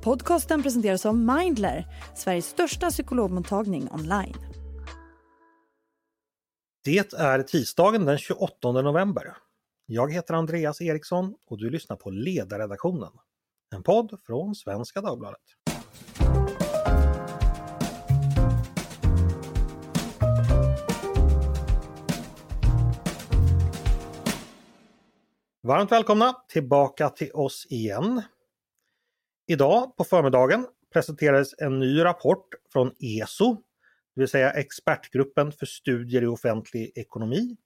Podcasten presenteras av Mindler, Sveriges största psykologmottagning online. Det är tisdagen den 28 november. Jag heter Andreas Eriksson och du lyssnar på Ledarredaktionen. En podd från Svenska Dagbladet. Varmt välkomna tillbaka till oss igen. Idag på förmiddagen presenterades en ny rapport från ESO, det vill säga Expertgruppen för studier i offentlig ekonomi,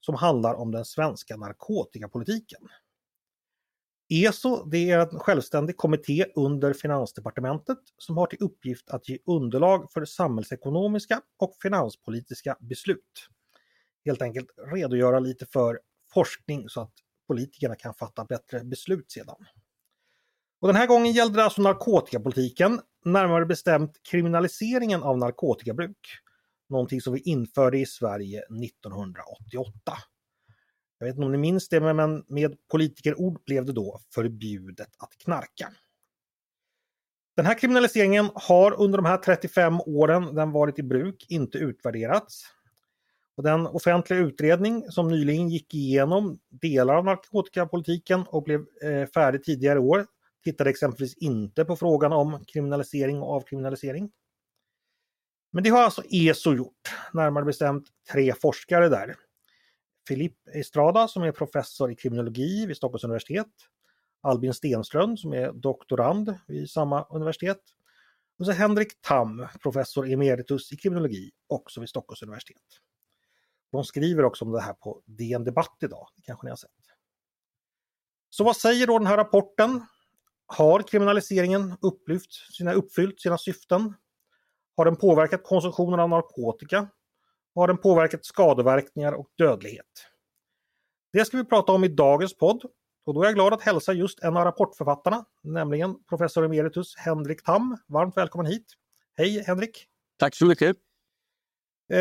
som handlar om den svenska narkotikapolitiken. ESO det är en självständig kommitté under Finansdepartementet som har till uppgift att ge underlag för samhällsekonomiska och finanspolitiska beslut. Helt enkelt redogöra lite för forskning så att politikerna kan fatta bättre beslut sedan. Och den här gången gällde det alltså narkotikapolitiken, närmare bestämt kriminaliseringen av narkotikabruk. Någonting som vi införde i Sverige 1988. Jag vet inte om ni minns det, men med politikerord blev det då förbjudet att knarka. Den här kriminaliseringen har under de här 35 åren den varit i bruk inte utvärderats. Och den offentliga utredning som nyligen gick igenom delar av narkotikapolitiken och blev eh, färdig tidigare i år tittade exempelvis inte på frågan om kriminalisering och avkriminalisering. Men det har alltså ESO gjort, närmare bestämt tre forskare där. Filip Estrada som är professor i kriminologi vid Stockholms universitet. Albin Stenström som är doktorand vid samma universitet. Och så Henrik Tam, professor emeritus i kriminologi, också vid Stockholms universitet. De skriver också om det här på DN Debatt idag, det kanske ni har sett. Så vad säger då den här rapporten? Har kriminaliseringen upplyft sina, uppfyllt sina syften? Har den påverkat konsumtionen av narkotika? Har den påverkat skadeverkningar och dödlighet? Det ska vi prata om i dagens podd och då är jag glad att hälsa just en av rapportförfattarna, nämligen professor emeritus Henrik Tam. Varmt välkommen hit! Hej Henrik! Tack så mycket! Eh,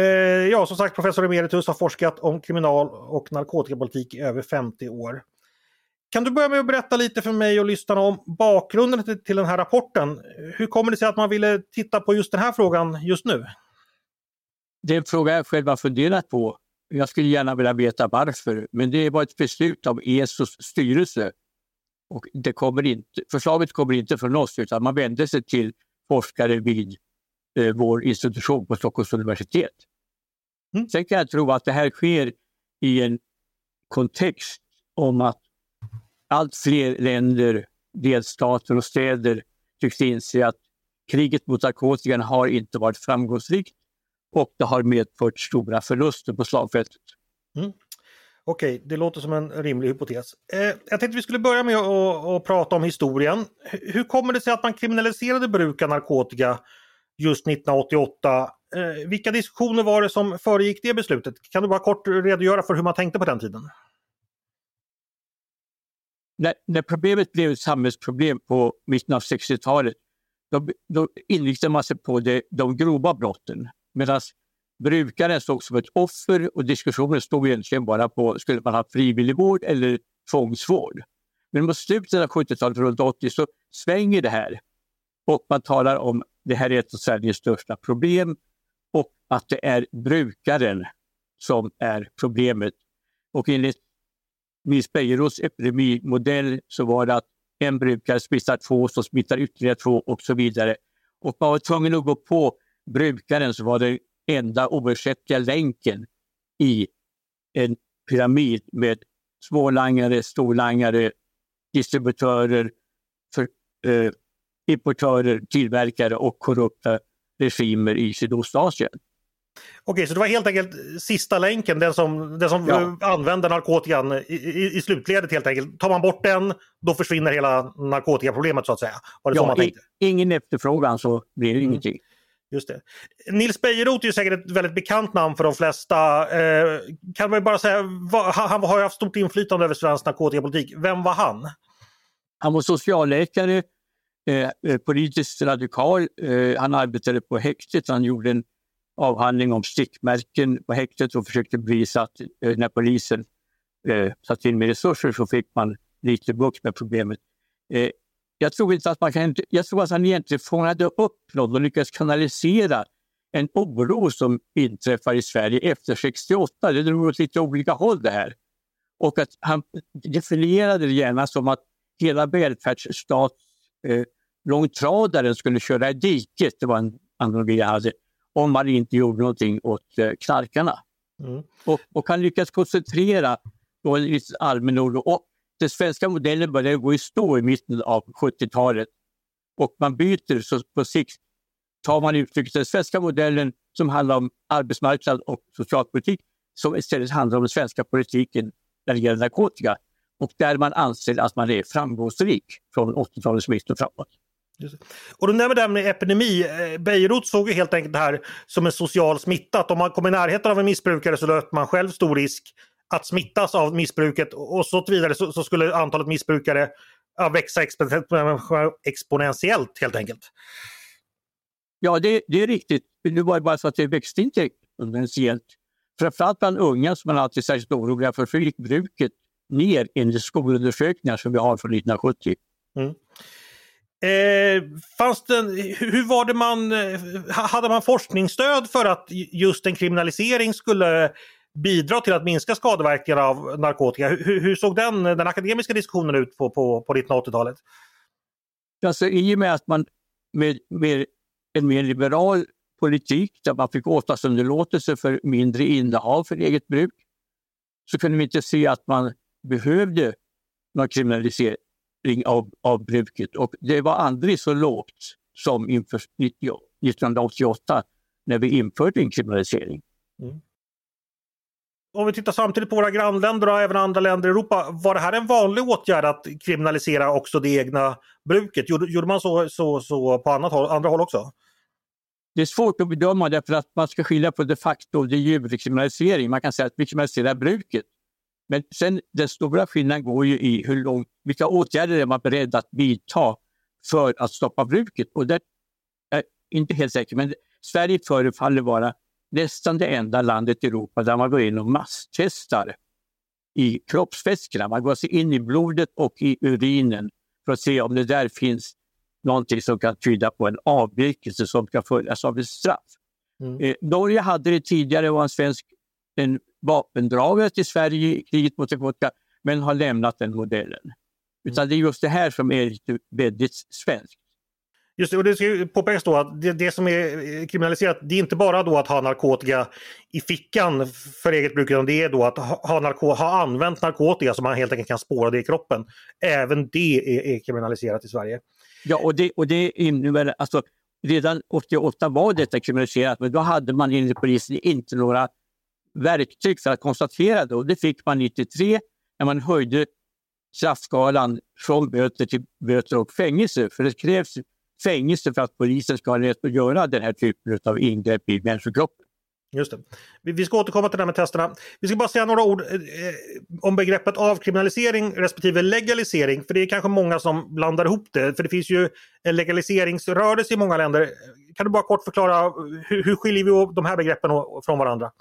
ja, som sagt, professor emeritus har forskat om kriminal och narkotikapolitik i över 50 år. Kan du börja med att berätta lite för mig och lyssnarna om bakgrunden till, till den här rapporten? Hur kommer det sig att man ville titta på just den här frågan just nu? Det är en fråga jag själv har funderat på. Jag skulle gärna vilja veta varför, men det var ett beslut av ESOs styrelse. Och det kommer inte, förslaget kommer inte från oss, utan man vände sig till forskare vid eh, vår institution på Stockholms universitet. Mm. Sen kan jag tro att det här sker i en kontext om att allt fler länder, delstater och städer tycks inse att kriget mot narkotikan har inte varit framgångsrikt och det har medfört stora förluster på slagfältet. Mm. Okej, okay, det låter som en rimlig hypotes. Eh, jag tänkte vi skulle börja med att, att prata om historien. Hur kommer det sig att man kriminaliserade bruk av narkotika just 1988? Eh, vilka diskussioner var det som föregick det beslutet? Kan du bara kort redogöra för hur man tänkte på den tiden? När, när problemet blev ett samhällsproblem på mitten av 60-talet, då, då inriktade man sig på det, de grova brotten. Medan brukaren såg som ett offer och diskussionen stod egentligen bara på skulle man ha frivilligvård eller tvångsvård. Men mot slutet av 70-talet, runt 80, så svänger det här. Och man talar om det här är ett av Sveriges största problem och att det är brukaren som är problemet. Och enligt Nils Bejerots epidemimodell så var det att en brukare smittar två, så smittar ytterligare två och så vidare. Och man var tvungen att gå på brukaren som var den enda oersättliga länken i en pyramid med smålangare, storlangare, distributörer, för, eh, importörer, tillverkare och korrupta regimer i Sydostasien. Okej, så det var helt enkelt sista länken, den som, den som ja. använder narkotikan i, i, i, slutledet helt enkelt. Tar man bort den, då försvinner hela narkotikaproblemet så att säga. Var det ja, så man tänkte? ingen efterfrågan så blir det mm. ingenting. Just det. Nils Bejerot är säkert ett väldigt bekant namn för de flesta. Eh, kan man bara säga, vad, han har haft stort inflytande över svensk narkotikapolitik. Vem var han? Han var socialläkare, eh, eh politiskt radikal. Eh, han arbetade på häktet. Han gjorde en avhandling om stickmärken på häktet och försökte bevisa att eh, när polisen eh, satte in mer resurser så fick man lite bukt med problemet. Eh, jag tror inte att man kan, jag tror att han egentligen fångade upp något och lyckades kanalisera en oro som inträffar i Sverige efter 68. Det drog åt lite olika håll det här. Och att han definierade det gärna som att hela välfärdsstats eh, långtradaren skulle köra i diket. Det var en analogi jag hade. Om man inte gjorde någonting åt eh, knarkarna. Mm. Och, och han lyckades koncentrera då en lite allmän oro. Och den svenska modellen började gå i stå i mitten av 70-talet. Och man byter så på sikt tar man uttrycket den svenska modellen som handlar om arbetsmarknad och socialpolitik som istället handlar om den svenska politiken när det gäller narkotika och där man anser att man är framgångsrik från 80-talets mitt och framåt. Och det här med epidemi. Eh, Beirut såg ju helt enkelt det här som en social smitta. Att om man kommer i närheten av en missbrukare så löper man själv stor risk att smittas av missbruket och så vidare så, så skulle antalet missbrukare växa exponentiellt helt enkelt. Ja, det, det är riktigt. Det var bara så att det växte inte exponentiellt. Framförallt bland unga som man alltid särskilt oroliga för, för gick bruket ner enligt skolundersökningar som vi har från 1970. Mm. Eh, fanns det, hur var det man, eh, hade man forskningsstöd för att just en kriminalisering skulle bidra till att minska skadeverkningarna av narkotika? Hur, hur såg den, den akademiska diskussionen ut på, på, på 1980-talet? Alltså, I och med att man med, med en mer liberal politik där man fick åtalsunderlåtelse för mindre innehav för eget bruk så kunde vi inte se att man behövde någon kriminalisering av, av bruket. Och det var aldrig så lågt som inför 1988 när vi införde en kriminalisering. Mm. Om vi tittar samtidigt på våra grannländer och även andra länder i Europa. Var det här en vanlig åtgärd att kriminalisera också det egna bruket? Gjorde, gjorde man så, så, så på annat håll, andra håll också? Det är svårt att bedöma därför att man ska skilja på de facto och de jure kriminalisering. Man kan säga att vi kriminaliserar bruket. Men sen den stora skillnaden går ju i hur långt, vilka åtgärder är man beredd att vidta för att stoppa bruket. Och det är inte helt säker, men Sverige förefaller vara nästan det enda landet i Europa där man går in och masstestar i kroppsvätskorna. Man går alltså in i blodet och i urinen för att se om det där finns någonting som kan tyda på en avvikelse som ska följas av ett straff. Mm. Eh, Norge hade det tidigare, var en svensk en vapendragare till Sverige i kriget mot narkotika, men har lämnat den modellen. Mm. Utan det är just det här som är väldigt svenskt. Just det, och det ska påpekas då att det, det, som är kriminaliserat det är inte bara då att ha narkotika i fickan för eget bruk utan det är då att ha, narko, ha använt narkotika så man helt enkelt kan spåra det i kroppen. Även det är, är kriminaliserat i Sverige. Ja, och det, och det innebär alltså redan 88 var detta kriminaliserat men då hade man enligt polisen inte några verktyg för att konstatera det och det fick man 93 när man höjde straffskalan från böter till böter och fängelse. För det krävs fängelse för att polisen ska ha rätt att göra den här typen av ingrepp i människokroppen. Just det. Vi ska återkomma till det här med testerna. Vi ska bara säga några ord eh, om begreppet avkriminalisering respektive legalisering. För det är kanske många som blandar ihop det. För det finns ju en legaliseringsrörelse i många länder. Kan du bara kort förklara eh, hur, hur skiljer vi de här begreppen från varandra?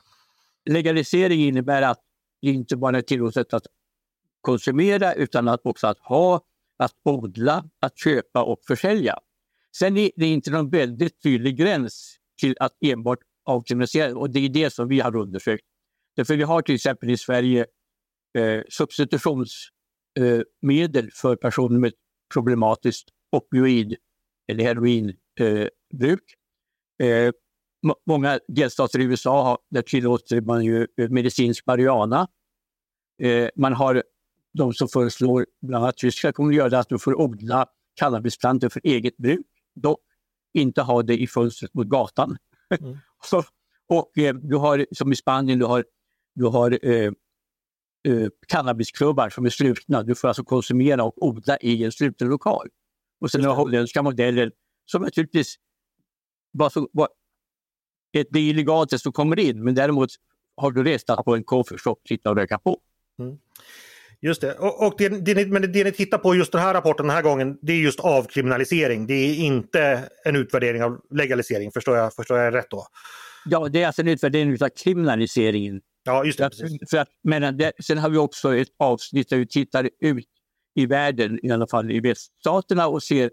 Legalisering innebär att det inte bara är tillåtet att konsumera utan att också att ha, att odla, att köpa och försälja. Sen är det inte någon väldigt tydlig gräns till att enbart avkriminalisera och det är det som vi har undersökt. Därför vi har till exempel i Sverige eh, substitutionsmedel eh, för personer med problematiskt opioid eller heroinbruk. Eh, många delstater i USA har, där tillåter man ju eh, medicinsk marijuana. Eh, man har de som föreslår, bland annat Tyskland kommer att göra det, att du får odla cannabisplantor för eget bruk. Dock inte ha det i fönstret mot gatan. Mm. så, och eh, du har som i Spanien, du har, du har eh, eh, cannabisklubbar som är slutna. Du får alltså konsumera och odla i en sluten lokal. Och sen har holländska modellen som naturligtvis bara så, bara, det är illegalt det som kommer in men däremot har du rätt att på en coffeeshop sitta och röka på. Mm. Just det, och, och det, det, ni, men det ni tittar på just den här rapporten den här gången det är just avkriminalisering. Det är inte en utvärdering av legalisering, förstår jag, förstår jag rätt då? Ja, det är alltså en utvärdering av kriminaliseringen. Ja, just det. För att, för att, men det, sen har vi också ett avsnitt där vi tittar ut i världen, i alla fall i väststaterna och ser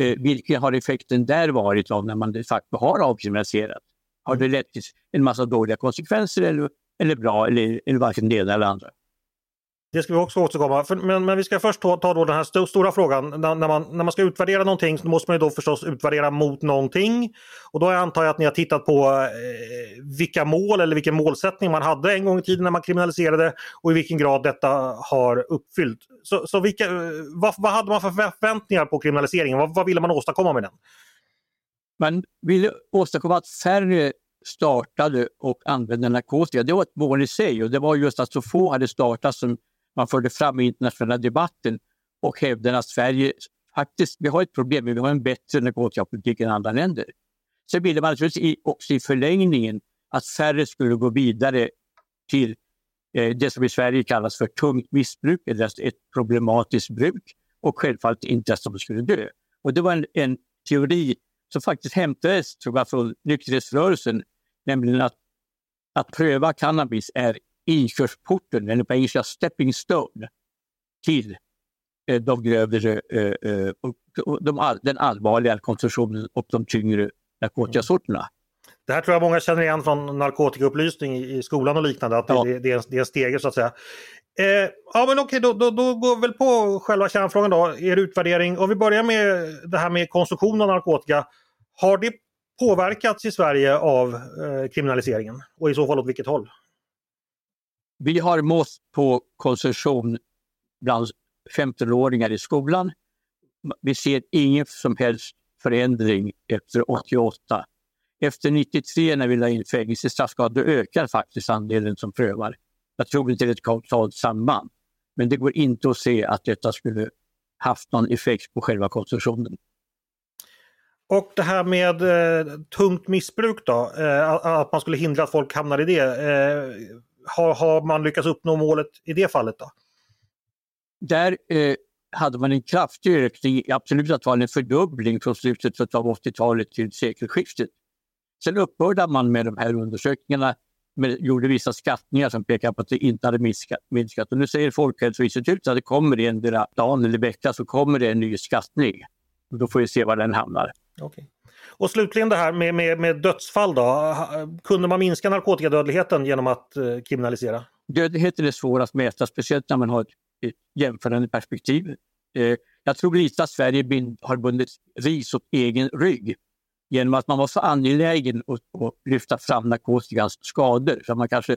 eh, vilken har effekten där varit av när man de facto har avkriminaliserat. Har det lett till en massa dåliga konsekvenser eller, eller bra eller, eller varken det ena eller andra? Det ska vi också återkomma för, men, men vi ska först ta, ta då den här st stora frågan. När, när, man, när man ska utvärdera någonting så måste man då förstås utvärdera mot någonting. Och då antar jag att ni har tittat på eh, vilka mål eller vilken målsättning man hade en gång i tiden när man kriminaliserade och i vilken grad detta har uppfyllt. Så, så vilka, eh, vad, vad hade man för förväntningar på kriminaliseringen? Vad, vad ville man åstadkomma med den? Man ville åstadkomma att färre startade och använde narkotika. Det var ett mål i sig och det var just att så få hade startat som man förde fram i internationella debatten och hävdade att Sverige faktiskt, vi har ett problem, men vi har en bättre narkotikapolitik än andra länder. Sen ville man naturligtvis också i förlängningen att färre skulle gå vidare till eh, det som i Sverige kallas för tungt missbruk, eller alltså ett problematiskt bruk och självfallet inte att de skulle dö. Och det var en, en teori som faktiskt hämtades tror jag, från nykterhetsrörelsen, nämligen att, att pröva cannabis är inkörsporten, eller på engelska stepping stone, till eh, de grövre, eh, eh, de all, den allvarligare konsumtionen och de tyngre narkotikasorterna. Det här tror jag många känner igen från narkotikaupplysning i, i skolan och liknande, att ja. det, det, är, det är en stege så att säga. Eh, ja men okej, då, då, då går vi väl på själva kärnfrågan då, er utvärdering. Om vi börjar med det här med konsumtion av narkotika. Har det påverkats i Sverige av eh, kriminaliseringen? Och i så fall åt vilket håll? Vi har mått på konsumtion bland 15-åringar i skolan. Vi ser ingen som helst förändring efter 88. Efter 93 när vi la in fängelsestraff, då ökar faktiskt andelen som prövar. Jag tror inte det är ett kausalt samband. Men det går inte att se att detta skulle haft någon effekt på själva konsumtionen. Och det här med eh, tungt missbruk då, eh, att man skulle hindra att folk hamnar i det. Eh, har, har man lyckats uppnå målet i det fallet då? Där eh, hade man en kraftig ökning, absolut absoluta tal en fördubbling från slutet av 80-talet till sekelskiftet. Sen upphörde man med de här undersökningarna, men gjorde vissa skattningar som pekar på att det inte hade minskat. minskat. Och nu säger Folkhälsoinstitutet att det kommer en dag eller vecka så kommer det en ny skattning. Då får vi se var den hamnar. Okay. Och slutligen det här med, med, med, dödsfall då. Kunde man minska narkotikadödligheten genom att eh, kriminalisera? Dödligheten är svår att mäta, speciellt när man har ett, ett jämförande perspektiv. Eh, jag tror lite att Sverige bind, har bundit ris åt egen rygg genom att man var så angelägen att, att lyfta fram narkotikans skador. Så man kanske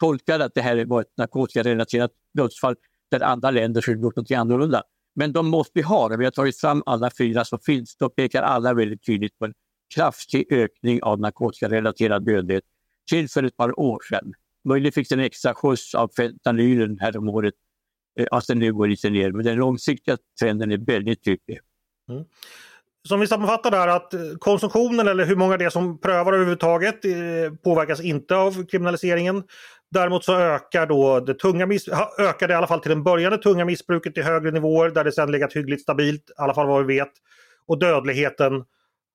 tolkade att det här var ett narkotikarelaterat dödsfall där andra länder skulle gjort något annorlunda. Men de måste vi ha. Vi har tagit fram alla fyra som finns. Då pekar alla väldigt tydligt på en kraftig ökning av narkotikarelaterad dödlighet till för ett par år sedan. Möjligen fick den en extra skjuts av fentanylen häromåret, eh, att den nu går lite ner. Men den långsiktiga trenden är väldigt tydlig. Mm. Som vi sammanfattar där att konsumtionen eller hur många det är som prövar överhuvudtaget eh, påverkas inte av kriminaliseringen. Däremot så ökar då det tunga ökade i alla fall till en början det tunga missbruket till högre nivåer där det sedan legat hyggligt stabilt, i alla fall vad vi vet. Och dödligheten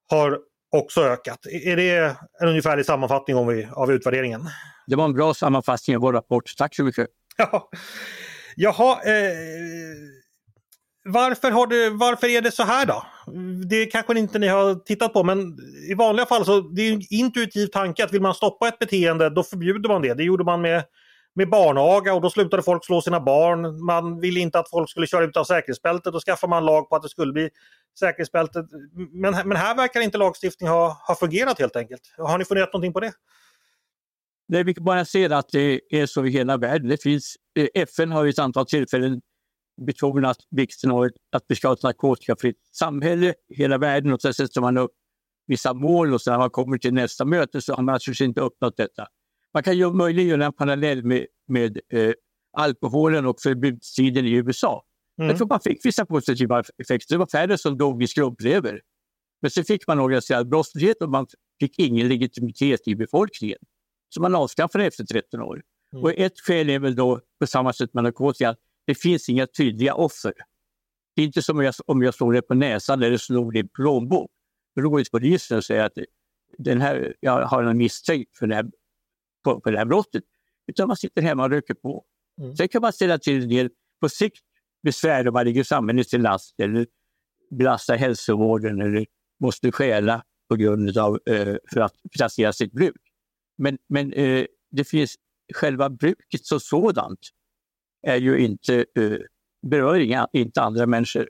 har också ökat. Är det en ungefärlig sammanfattning om vi, av utvärderingen? Det var en bra sammanfattning av vår rapport. Tack så mycket. Ja. Jaha, eh, varför, har du, varför är det så här då? Det kanske inte ni har tittat på men i vanliga fall så det är en intuitiv tanke att vill man stoppa ett beteende då förbjuder man det. Det gjorde man med, med barnaga och då slutade folk slå sina barn. Man ville inte att folk skulle köra utan säkerhetsbältet. Då skaffade man lag på att det skulle bli säkerhetsbältet. Men, men här verkar inte lagstiftningen ha, ha fungerat helt enkelt. Har ni funderat någonting på det? Nej, vi kan bara se att det är så i hela världen. Det finns, eh, FN har vid ett antal tillfällen betonat vikten av att vi ska ha ett narkotikafritt samhälle i hela världen och sen sätter man upp vissa mål och sen när man kommer till nästa möte så har man naturligtvis inte uppnått detta. Man kan ju möjligen göra en parallell med, med eh, alkoholen och förbudstiden i USA. Mm. Jag tror man fick vissa positiva effekter. Det var färre som dog i skrumplever. Men så fick man organiserad brottslighet och man fick ingen legitimitet i befolkningen. Så man avskaffade efter 13 år. Mm. Och ett skäl är väl då på samma sätt med narkotika det finns inga tydliga offer. Det är inte som jag, om jag slår dig på näsan eller slår din plånbok. Då går jag till polisen och säger att den här, jag har en misstänkt för det, här, på, för det här brottet. Utan man sitter hemma och röker på. Mm. Sen kan man ställa till en del. På sikt besvär om man ligger samhället till last eller belastar hälsovården eller måste stjäla på grund av eh, för att finansiera sitt bruk. Men, men eh, det finns själva bruket som sådant är ju inte, eh, berör inga, inte andra människor.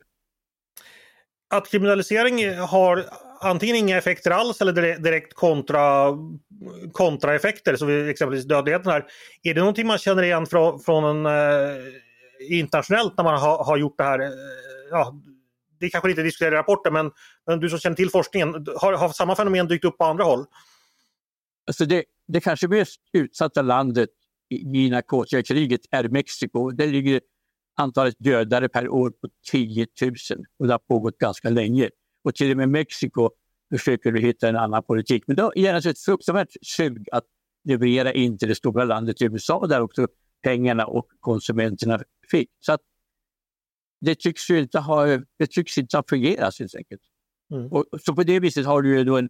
Att kriminalisering har antingen inga effekter alls eller direkt kontra, kontraeffekter, som exempelvis dödligheten här. Är det någonting man känner igen från, från en, eh, internationellt när man har, har gjort det här? Eh, ja, det kanske inte diskuterar i rapporten men, men, du som känner till forskningen, har, har samma fenomen dykt upp på andra håll? Alltså det, det kanske mest utsatta landet i narkotikakriget är Mexiko. Där ligger antalet dödade per år på 10 000 och det har pågått ganska länge. Och till och med Mexiko försöker du hitta en annan politik. Men då är det ett fruktansvärt sug att leverera in till det stora landet USA där också pengarna och konsumenterna fick. Så att det tycks ju inte ha, det tycks inte ha fungerat helt enkelt. Mm. Och, så på det viset har du ju då en,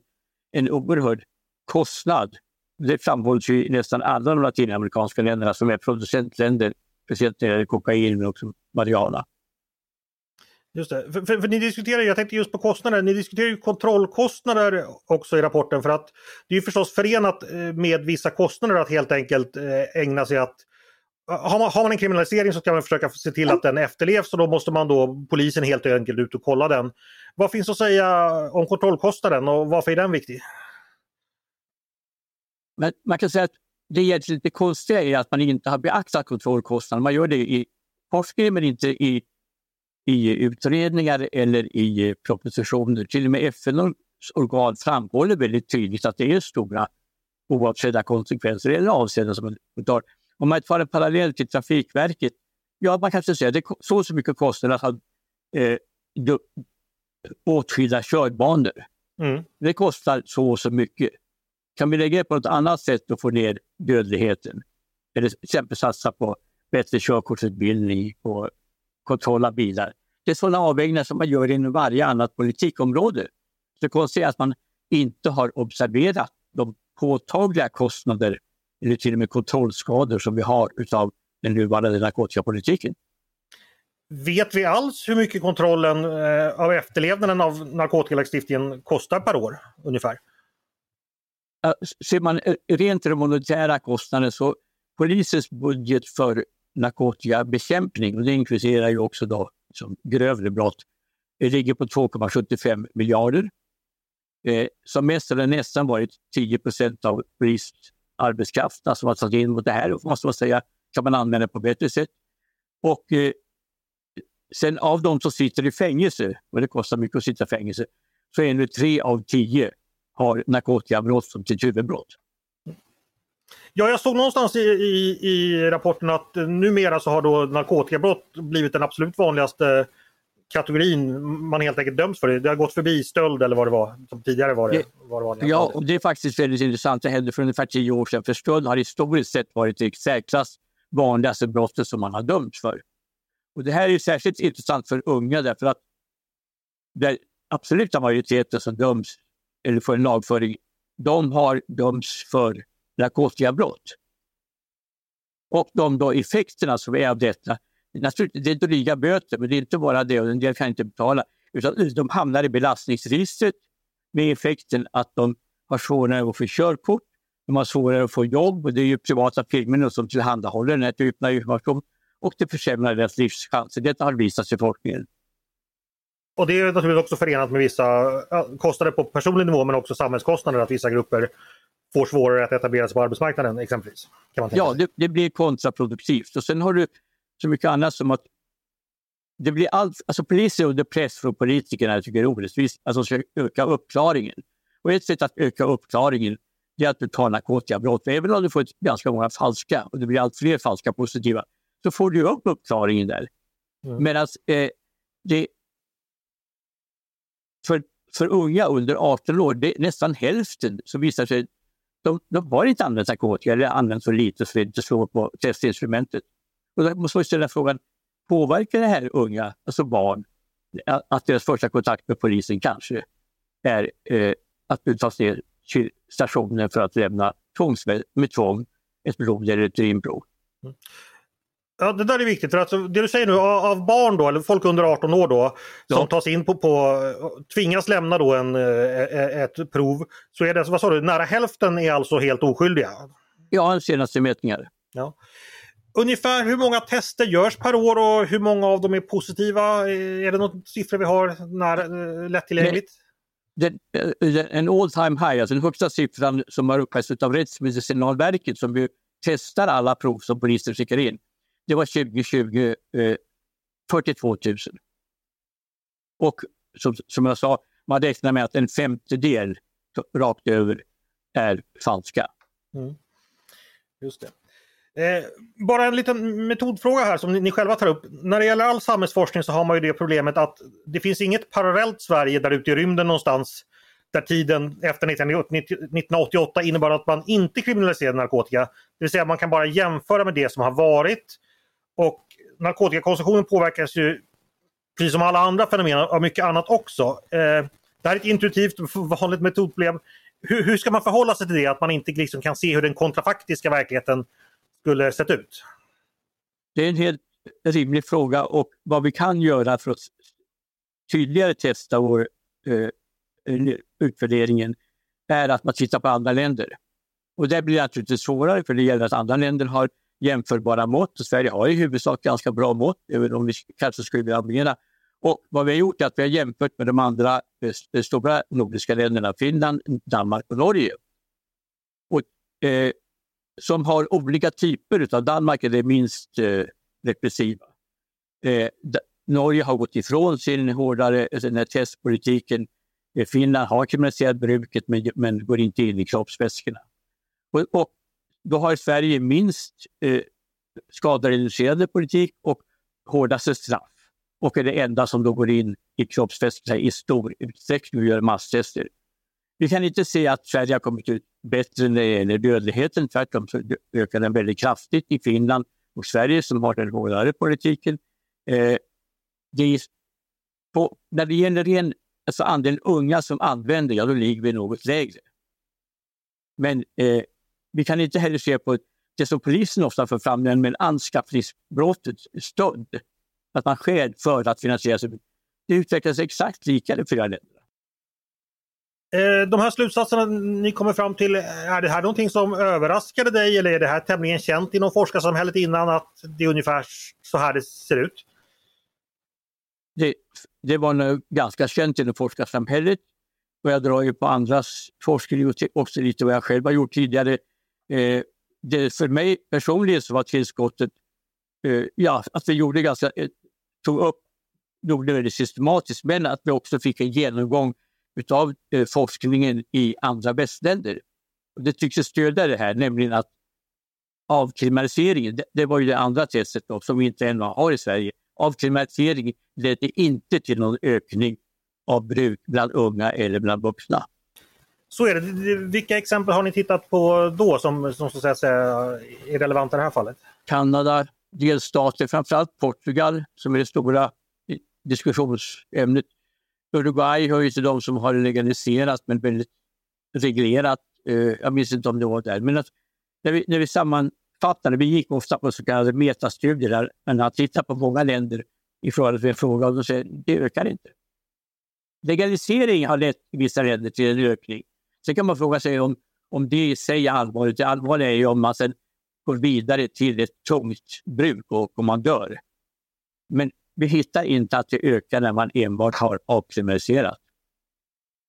en oerhörd kostnad. Det framhålls ju i nästan alla de latinamerikanska länderna som är producentländer, speciellt när det gäller kokain men också marijuana. Just det, för, för, för, ni diskuterar, jag tänkte just på kostnader, ni diskuterar ju kontrollkostnader också i rapporten för att det är förstås förenat eh, med vissa kostnader att helt enkelt eh, ägna sig att eh, har man, har man en kriminalisering så ska man försöka se till att den efterlevs och då måste man då polisen helt enkelt ut och kolla den. Vad finns att säga om kontrollkostnaden och varför är den viktig? Men man kan säga att det är lite konstiga är att man inte har beaktat kontrollkostnaden. Man gör det i forskning men inte i, i utredningar eller i propositioner. Till och med FNs organ framhåller väldigt tydligt att det är stora oavsedda konsekvenser eller avsedda som man tar. Om man tar en parallell till Trafikverket, ja man kanske säger att det så och så mycket kostar att ha eh, åtskilda körbanor. Mm. Det kostar så och så mycket. Kan vi lägga det på ett annat sätt och få ner dödligheten? Eller till exempel satsa på bättre körkortsutbildning och kontroll av bilar. Det är sådana avvägningar som man gör inom varje annat politikområde. Så konstigt är att man inte har observerat de påtagliga kostnader eller till och med kontrollskador som vi har utav den nuvarande narkotikapolitiken. Vet vi alls hur mycket kontrollen eh, av efterlevnaden av narkotikalagstiftningen kostar per år ungefär? Ser man eh, rent den monetära kostnaden så polisens budget för narkotikabekämpning, och det inkluderar ju också då som grövre brott, eh, ligger på 2,75 miljarder. Eh, som mest har det nästan varit 10 procent av polis arbetskraft alltså som har satt in mot det här, måste man säga, kan man använda på bättre sätt. Och eh, sen av de som sitter i fängelse, och det kostar mycket att sitta i fängelse, så är nu tre av tio har narkotikabrott som sitt huvudbrott. Ja, jag såg någonstans i, i, i, rapporten att numera så har då narkotikabrott blivit den absolut vanligaste kategorin man helt enkelt döms för. Det, det har gått förbi stöld eller vad det var som tidigare var det. Var det ja, och det är faktiskt väldigt intressant. Det hände för ungefär tio år sedan. För stöld har historiskt sett varit det särklass vanligaste brottet som man har dömts för. Och Det här är särskilt intressant för unga därför att den absoluta majoriteten som döms eller får en lagföring, de har dömts för narkotikabrott. Och de då effekterna som är av detta Naturligtvis, det är dryga böter, men det är inte bara det och en del kan inte betala. Utan de hamnar i belastningsregistret med effekten att de har svårare att få körkort, de har svårare att få jobb och det är ju privata firmor som tillhandahåller den här typen av information och det försämrar deras livschanser. Detta har visat sig i forskningen. Och det är naturligtvis också förenat med vissa kostnader på personlig nivå men också samhällskostnader att vissa grupper får svårare att etablera sig på arbetsmarknaden exempelvis. Kan man ja, det, det, blir kontraproduktivt. Och sen har du så mycket annat som att det blir allt, alltså polisen är under press från politikerna, jag tycker det är orättvist, att de ska öka uppklaringen. Och ett sätt att öka uppklaringen är att du tar narkotikabrott. Även om du får ganska många falska och det blir allt fler falska positiva, så får du upp uppklaringen där. Mm. Medan eh, det, för, för unga under 18 år, det är nästan hälften som visar sig de, de har inte använt narkotika eller använt så lite så det inte slår på testinstrumentet. Och då måste man ställa frågan, påverkar det här unga, alltså barn, att deras första kontakt med polisen kanske är eh, att du tas ner till stationen för att lämna tvångs med tvång ett blod eller ett urinprov. Mm. Ja, det där är viktigt. För alltså, det du säger nu, av barn då, eller folk under 18 år då, som ja. tas in på, på, tvingas lämna då en, eh, ett prov, så är det, vad sa du, nära hälften är alltså helt oskyldiga? Ja, senaste mätningar. Ja. Ungefär hur många tester görs per år och hur många av dem är positiva? Är det någon siffra vi har när, eh, lättillgängligt? Den, en all time high, alltså den högsta siffran som har upphävts av Rättsmedicinalverket som ju testar alla prov som polisen skickar in. Det var 2020 eh, 42 000. Och som, som jag sa, man räknar med att en femtedel rakt över är falska. Mm. Just det. Eh, bara en liten metodfråga här som ni, ni, själva tar upp. När det gäller all samhällsforskning så har man ju det problemet att det finns inget parallellt Sverige där ute i rymden någonstans där tiden efter 1988 innebar att man inte kriminaliserade narkotika. Det vill säga man kan bara jämföra med det som har varit. Och narkotikakonsumtionen påverkas ju precis som alla andra fenomen av mycket annat också. Eh, det här är ett intuitivt vanligt metodproblem. Hur, hur, ska man förhålla sig till det? Att man inte liksom kan se hur den kontrafaktiska verkligheten skulle sett ut? Det är en helt rimlig fråga och vad vi kan göra för att tydligare testa vår eh, utvärderingen är att man tittar på andra länder. Och det blir naturligtvis svårare för det gäller att andra länder har jämförbara mått och Sverige har i huvudsak ganska bra mått, även om vi kanske skulle vilja ha mera. Och vad vi har gjort är att vi har jämfört med de andra eh, de eh, stora nordiska länderna, Finland, Danmark och Norge. Och, eh, som har olika typer av Danmark är det minst eh, repressiva. Eh, Norge har gått ifrån sin hårdare eh, den här testpolitiken. Eh, Finland har kriminaliserat bruket men, men går inte in i kroppsväskorna. Och, och då har Sverige minst eh, skadereducerande politik och hårdaste straff och är det enda som då går in i kroppsväskorna i stor utsträckning och gör masstester. Vi kan inte se att Sverige har kommit ut bättre när det gäller dödligheten. Tvärtom så ökar den väldigt kraftigt i Finland och Sverige som har den hårdare politiken. Eh, det på, när det gäller ren, alltså andelen unga som använder, ja då ligger vi något lägre. Men eh, vi kan inte heller se på det som polisen ofta för fram, med anskaffningsbrottet, stöld. Att man skäl för att finansiera sig. Det utvecklas exakt lika i fyra länder. Eh, de här slutsatserna ni kommer fram till, är det här någonting som överraskade dig eller är det här tämligen känt inom forskarsamhället innan att det är ungefär så här det ser ut? Det, det var nog ganska känt inom forskarsamhället och jag drar ju på andras forskning också lite vad jag själv har gjort tidigare. Eh, det, för mig personligen så var tillskottet eh, ja, att vi gjorde ganska, eh, tog upp, gjorde väldigt systematiskt men att vi också fick en genomgång utav eh, forskningen i andra västländer. Och det tycks stödja det här, nämligen att avkriminaliseringen, det, det var ju det andra testet då, som vi inte ännu har i Sverige. Avkriminaliseringen ledde inte till någon ökning av bruk bland unga eller bland vuxna. Så är det. Vilka exempel har ni tittat på då som, som så att säga, eh, är relevanta i det här fallet? Kanada, delstater, framförallt Portugal som är det stora eh, diskussionsämnet. Uruguay hör ju till de som har legaliserat men väldigt reglerat. Eh, jag minns inte om det var där. Men att, när, vi, när vi sammanfattade, vi gick ofta på så kallade metastudier där man har tittat på många länder i förhållande till en fråga och de säger det ökar inte. Legalisering har lett i vissa länder till en ökning. Sen kan man fråga sig om, om det i sig är allvarligt. Det allvarliga är ju om man sen går vidare till ett tungt bruk och om man dör. Men vi hittar inte att det ökar när man enbart har avkriminaliserat.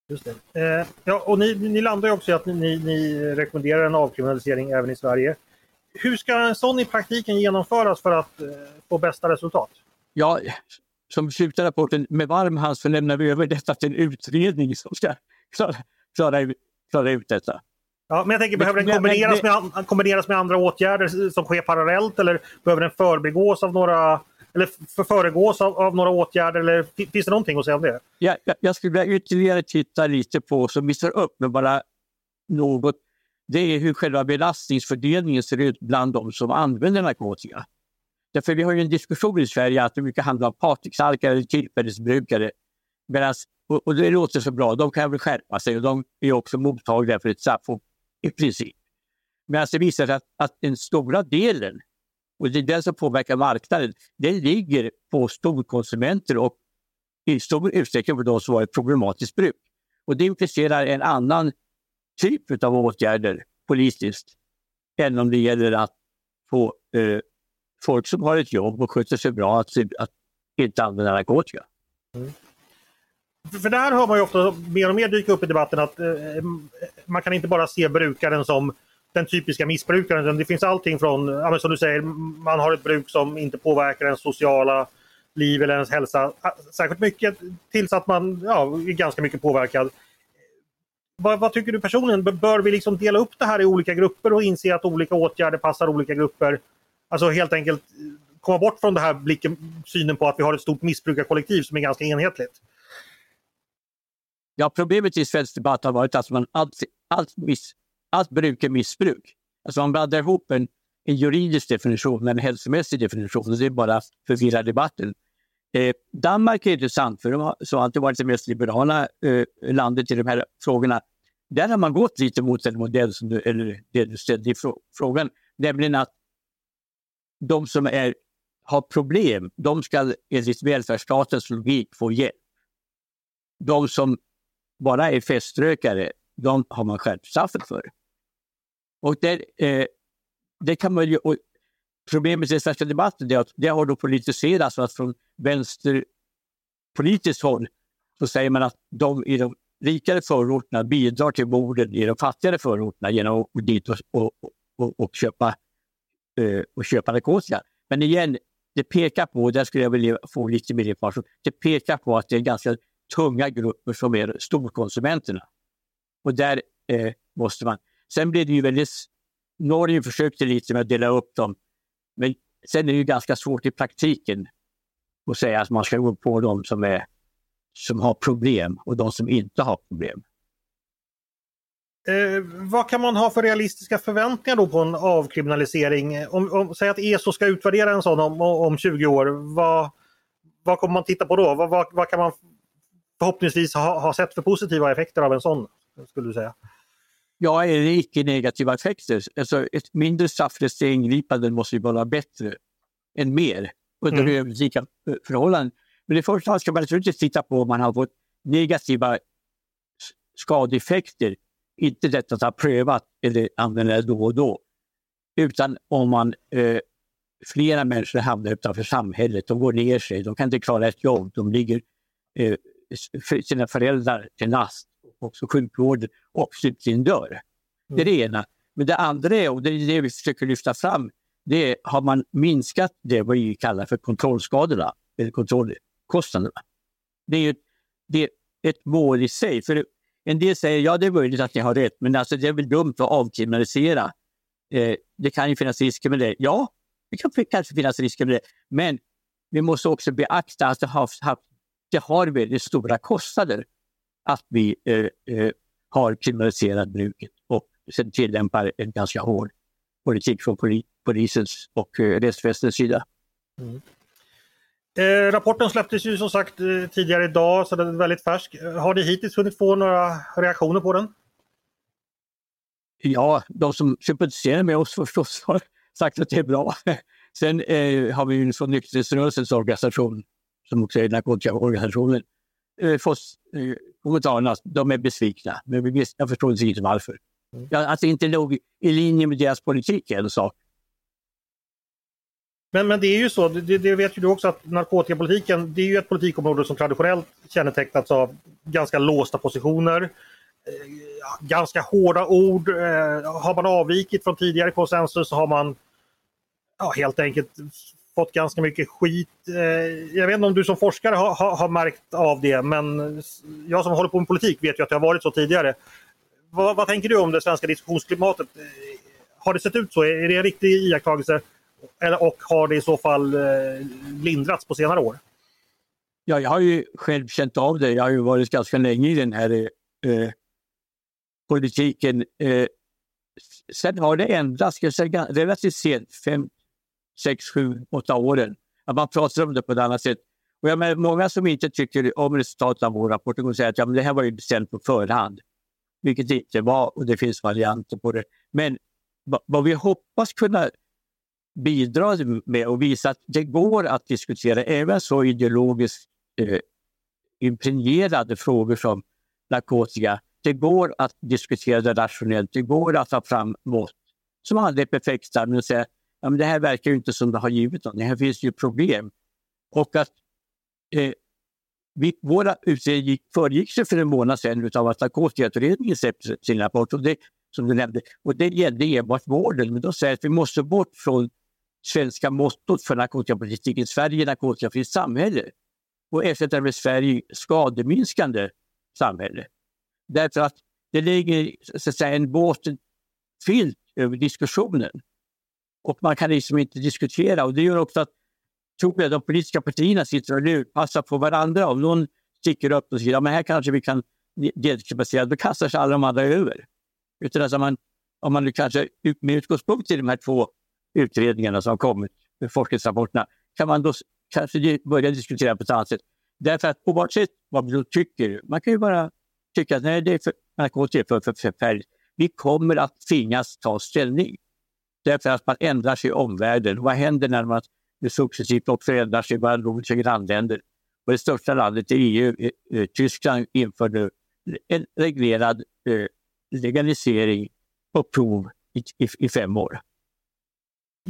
Just det. Eh, ja, och ni, ni landar också i att ni, ni rekommenderar en avkriminalisering även i Sverige. Hur ska en sån i praktiken genomföras för att eh, få bästa resultat? Ja, som slutrapporten med varm hand så lämnar vi över detta till en utredning som ska klara, klara, klara ut detta. Ja, men jag tänker, behöver den kombineras med, kombineras med andra åtgärder som sker parallellt eller behöver den förbigås av några eller för föregås av, av, några åtgärder? Eller finns det någonting att säga om det? Ja, jag skulle vilja ytterligare titta lite på, som visar upp med bara något, det är hur själva belastningsfördelningen ser ut bland de som använder narkotika. Därför vi har ju en diskussion i Sverige att det mycket handlar om partysalkare eller tillfällesbrukare och, och det låter så bra, de kan väl skärpa sig och de är också mottagliga för ett straff i princip. Men alltså det visar sig att, att den stora delen Och det är den som påverkar marknaden. Den ligger på storkonsumenter och i stor utsträckning på de som har ett problematiskt bruk. Och det implicerar en annan typ av åtgärder politiskt än om det gäller att få eh, folk som har ett jobb och sköter sig bra att, att inte använda narkotika. Mm. För det här hör man ju ofta mer och mer dyka upp i debatten att eh, eh man kan inte bara se brukaren som den typiska missbrukaren. Det finns allting från, ja, som du säger, man har ett bruk som inte påverkar ens sociala liv eller ens hälsa särskilt mycket tills att man ja, är ganska mycket påverkad. Vad, vad, tycker du personligen? Bör vi liksom dela upp det här i olika grupper och inse att olika åtgärder passar olika grupper? Alltså helt enkelt eh, komma bort från den här blicken, synen på att vi har ett stort missbrukarkollektiv som är ganska enhetligt. Ja, problemet i svensk debatt har varit att man allt, allt, miss, allt bruk är missbruk. Alltså man blandar ihop en, en juridisk definition med en hälsomässig definition och det är bara förvirrar debatten. Eh, Danmark är intressant för de har så alltid varit det mest liberala eh, landet i de här frågorna. Där har man gått lite mot den modell som du, eller det du ställde i frågan, nämligen att de som är, har problem, de ska enligt välfärdsstatens logik få hjälp. De som bara är feströkare, de har man skärpt straffet för. Och det, eh, det kan man ju, problemet i den svenska debatten är att det har då politiserats. Att från vänsterpolitiskt håll så säger man att de i de rikare förorterna bidrar till morden i de fattigare förorterna genom att gå dit och, och, och, och köpa, eh, och köpa narkotika. Men igen, det pekar på, där skulle jag vilja få lite mer information, det pekar på att det är ganska tunga grupper som är storkonsumenterna. Och där eh, måste man... Sen blir det ju väldigt... Norge försökte lite med att dela upp dem, men sen är det ju ganska svårt i praktiken att säga att man ska gå på dem som, är, som har problem och de som inte har problem. Eh, vad kan man ha för realistiska förväntningar då på en avkriminalisering? Om, om, säg att ESO ska utvärdera en sån om, om 20 år. Vad, vad kommer man titta på då? Vad, vad, vad kan man förhoppningsvis ha, ha sett för positiva effekter av en sån? Skulle du säga? Ja, är det icke negativa effekter? Alltså ett mindre straffrättsliga ingripanden måste ju vara bättre än mer under mm. överlika eh, förhållanden. Men i första hand ska man naturligtvis titta på om man har fått negativa skadeeffekter. Inte detta att ha prövat eller använda det då och då. Utan om man eh, flera människor hamnar utanför samhället, de går ner sig, de kan inte klara ett jobb, de ligger eh, sina föräldrar till last, också sjukvården och slutligen dör. Det är det ena. Men det andra är, och det är det vi försöker lyfta fram, det är, har man minskat det vad vi kallar för kontrollskadorna, eller kontrollkostnaderna. Det är, det är ett mål i sig. För en del säger ja det är möjligt att ni har rätt, men alltså, det är väl dumt att avkriminalisera. Eh, det kan ju finnas risker med det. Ja, det kan kanske finnas risker med det. Men vi måste också beakta att det har haft det har väldigt stora kostnader att vi eh, eh, har kriminaliserat bruket och sen tillämpar en ganska hård politik från polisens och eh, rättsväsendets sida. Mm. Eh, rapporten släpptes ju som sagt eh, tidigare idag så den är väldigt färsk. Har ni hittills hunnit få några reaktioner på den? Ja, de som sympatiserar med oss förstås har sagt att det är bra. Sen eh, har vi ju från nykterhetsrörelsens organisation som också är narkotikaorganisationen, eh, fått eh, kommentarerna att de är besvikna. Men jag förstår inte varför. Mm. Ja, att det inte låg i linje med deras politik är en sak. Men, men det är ju så, det, det, vet ju du också att narkotikapolitiken det är ju ett politikområde som traditionellt kännetecknats av ganska låsta positioner. Eh, ganska hårda ord. Har man avvikit från tidigare konsensus så har man ja, helt enkelt fått ganska mycket skit. Eh, jag vet inte om du som forskare har, har, har, märkt av det men jag som håller på med politik vet ju att det har varit så tidigare. Vad, vad tänker du om det svenska diskussionsklimatet? Eh, har det sett ut så? Är det en riktig iakttagelse? Och har det i så fall eh, lindrats på senare år? Ja, jag har ju själv känt av det. Jag har ju varit ganska länge i den här eh, politiken. Eh, sen har det ändrats, jag säga, relativt sent, fem, sex, sju, åtta åren. Att man pratar om det på ett annat sätt. Och jag menar, många som inte tycker om resultatet av vår rapport kommer säger att ja, men det här var ju bestämt på förhand. Vilket det inte var och det finns varianter på det. Men vad vi hoppas kunna bidra med och visa att det går att diskutera även så ideologiskt eh, impregnerade frågor som narkotika. Det går att diskutera det rationellt, det går att ta fram mått som aldrig är perfekta, men säga ja, men det här verkar ju inte som det har givit något, här finns ju problem. Och att eh, vi, våra utredningar föregicks för en månad sedan av att Narkotikautredningen släppte sin rapport. Och det, som du nämnde. Och det gällde enbart vården. Men de säger att vi måste bort från svenska mottot för narkotikapolitiken. Sverige narkotikafritt samhälle. Och ersätta med Sverige skademinskande samhälle. Därför att det ligger så att säga, en våt filt över diskussionen. Och man kan liksom inte diskutera. Och det gör också att tror jag, de politiska partierna sitter och lurpassar på varandra. Om någon sticker upp och säger att här kanske vi kan deltidsbasera, då kastar sig alla de andra över. Utan alltså man, om man kanske med utgångspunkt i de här två utredningarna som har kommit, forskningsrapporterna, kan man då kanske börja diskutera på ett annat sätt. Därför att oavsett vad man tycker, man kan ju bara tycka att nej, det är för, narkotika är för förfärligt. Vi kommer att tvingas ta ställning. Därför att man ändrar sig i omvärlden. Vad händer när man successivt också ändrar sig i våra nordiska grannländer? Och det största landet i EU, eh, eh, Tyskland, inför nu en reglerad eh, legalisering på prov i, i, i fem år.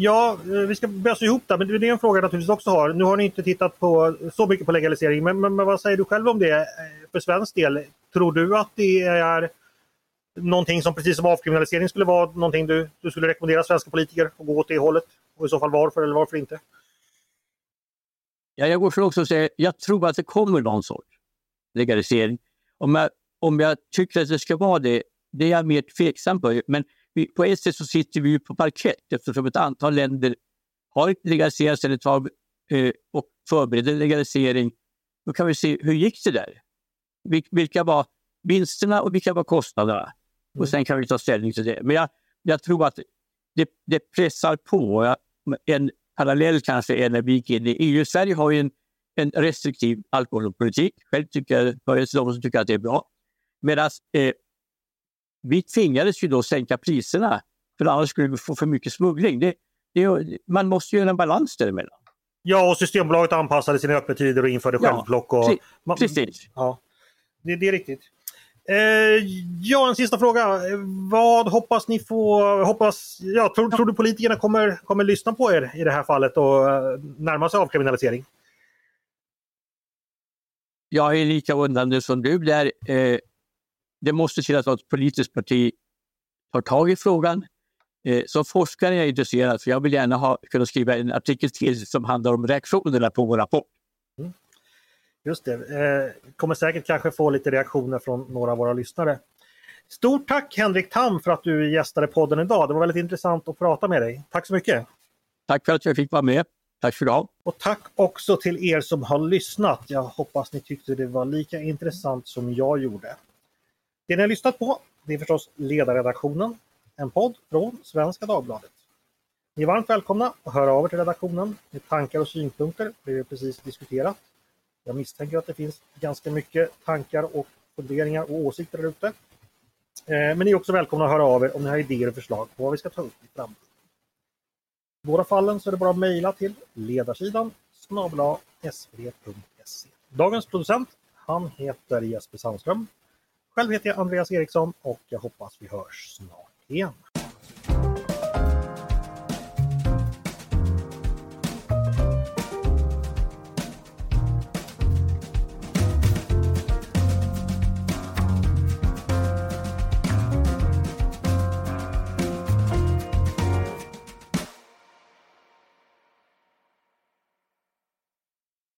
Ja, eh, vi ska bösa ihop det, men det är en fråga jag naturligtvis också har. Nu har ni inte tittat på så mycket på legalisering, men, men, men, vad säger du själv om det eh, för svensk del? Tror du att det är någonting som precis som avkriminalisering skulle vara någonting du, du skulle rekommendera svenska politiker att gå åt det hållet? Och i så fall varför eller varför inte? Ja, jag går för också att säga, jag tror att det kommer någon sorts legalisering. Om jag, om jag tycker att det ska vara det, det är jag mer tveksam på. Men vi, på ett sätt så sitter vi ju på parkett eftersom ett antal länder har legaliserat eller tar, eh, och förbereder legalisering. Då kan vi se hur gick det där? Vilka var vinsterna och vilka var kostnaderna? Och sen kan vi ta ställning till det. Men jag, jag tror att det, det pressar på. En parallell kanske är när vi gick in i EU. Sverige har ju en, en restriktiv alkoholpolitik. Själv tycker jag, jag de som tycker att det är bra. Medan eh, vi tvingades ju då sänka priserna för annars skulle vi få för mycket smuggling. Det, det, man måste göra en balans däremellan. Ja, och Systembolaget anpassade sina öppettider och införde ja, självplock. Och, man, precis. Ja, det, det är riktigt. Eh, ja, en sista fråga. Vad hoppas ni få... Hoppas, ja, tror, tror du politikerna kommer, kommer lyssna på er i det här fallet och eh, närma sig avkriminalisering? Jag är lika undrande som du där. Eh, det måste till att ett politiskt parti tar tag i frågan. Eh, som forskare är jag intresserad, för jag vill gärna ha, kunna skriva en artikel till som handlar om reaktionerna på vår rapport. Just det. Eh, kommer säkert kanske få lite reaktioner från några av våra lyssnare. Stort tack Henrik Tam för att du gästade podden idag. Det var väldigt intressant att prata med dig. Tack så mycket! Tack för att jag fick vara med. Tack för idag. Och tack också till er som har lyssnat. Jag hoppas ni tyckte det var lika intressant som jag gjorde. Det ni har lyssnat på det är förstås Ledarredaktionen, en podd från Svenska Dagbladet. Ni är varmt välkomna att höra av er till redaktionen med tankar och synpunkter, det vi precis diskuterat. Jag misstänker att det finns ganska mycket tankar och funderingar och åsikter där ute. Eh, men ni är också välkomna att höra av er om ni har idéer och förslag på vad vi ska ta upp i framtiden. I båda fallen så är det bara att mejla till ledarsidan snabla svd.se. Dagens producent, han heter Jesper Sandström. Själv heter jag Andreas Eriksson och jag hoppas vi hörs snart igen.